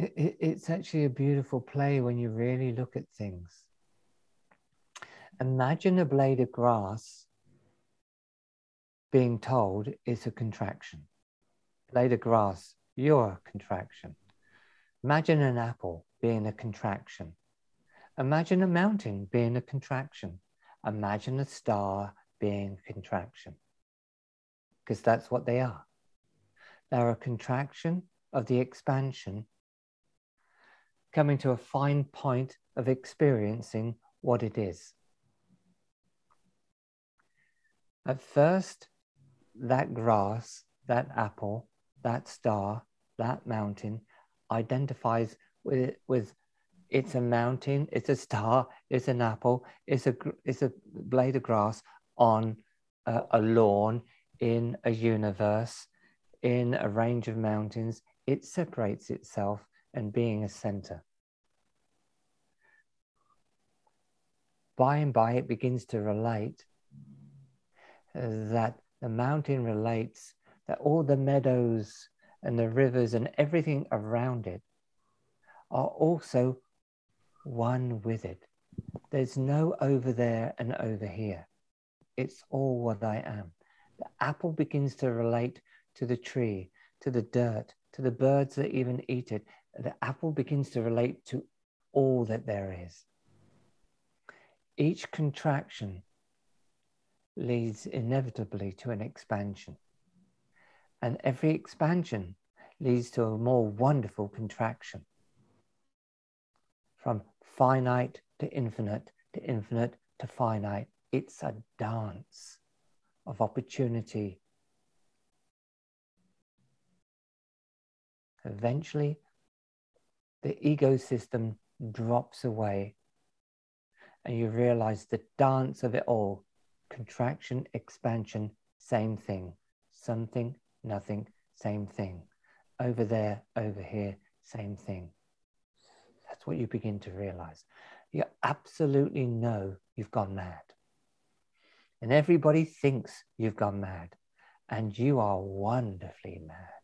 it, it, it's actually a beautiful play when you really look at things. Imagine a blade of grass being told it's a contraction. Blade of grass, you're a contraction. Imagine an apple being a contraction. Imagine a mountain being a contraction. Imagine a star being a contraction. Because that's what they are. They're a contraction of the expansion coming to a fine point of experiencing what it is. At first, that grass, that apple, that star, that mountain identifies with, with it's a mountain, it's a star, it's an apple, it's a, it's a blade of grass on a, a lawn in a universe, in a range of mountains. It separates itself and being a center. By and by, it begins to relate uh, that the mountain relates that all the meadows and the rivers and everything around it are also one with it. There's no over there and over here. It's all what I am. The apple begins to relate to the tree, to the dirt, to the birds that even eat it. The apple begins to relate to all that there is. Each contraction leads inevitably to an expansion. And every expansion leads to a more wonderful contraction. From finite to infinite, to infinite to finite, it's a dance of opportunity. Eventually, the ecosystem drops away and you realize the dance of it all contraction, expansion, same thing. Something, nothing, same thing. Over there, over here, same thing. That's what you begin to realize. You absolutely know you've gone mad. And everybody thinks you've gone mad. And you are wonderfully mad.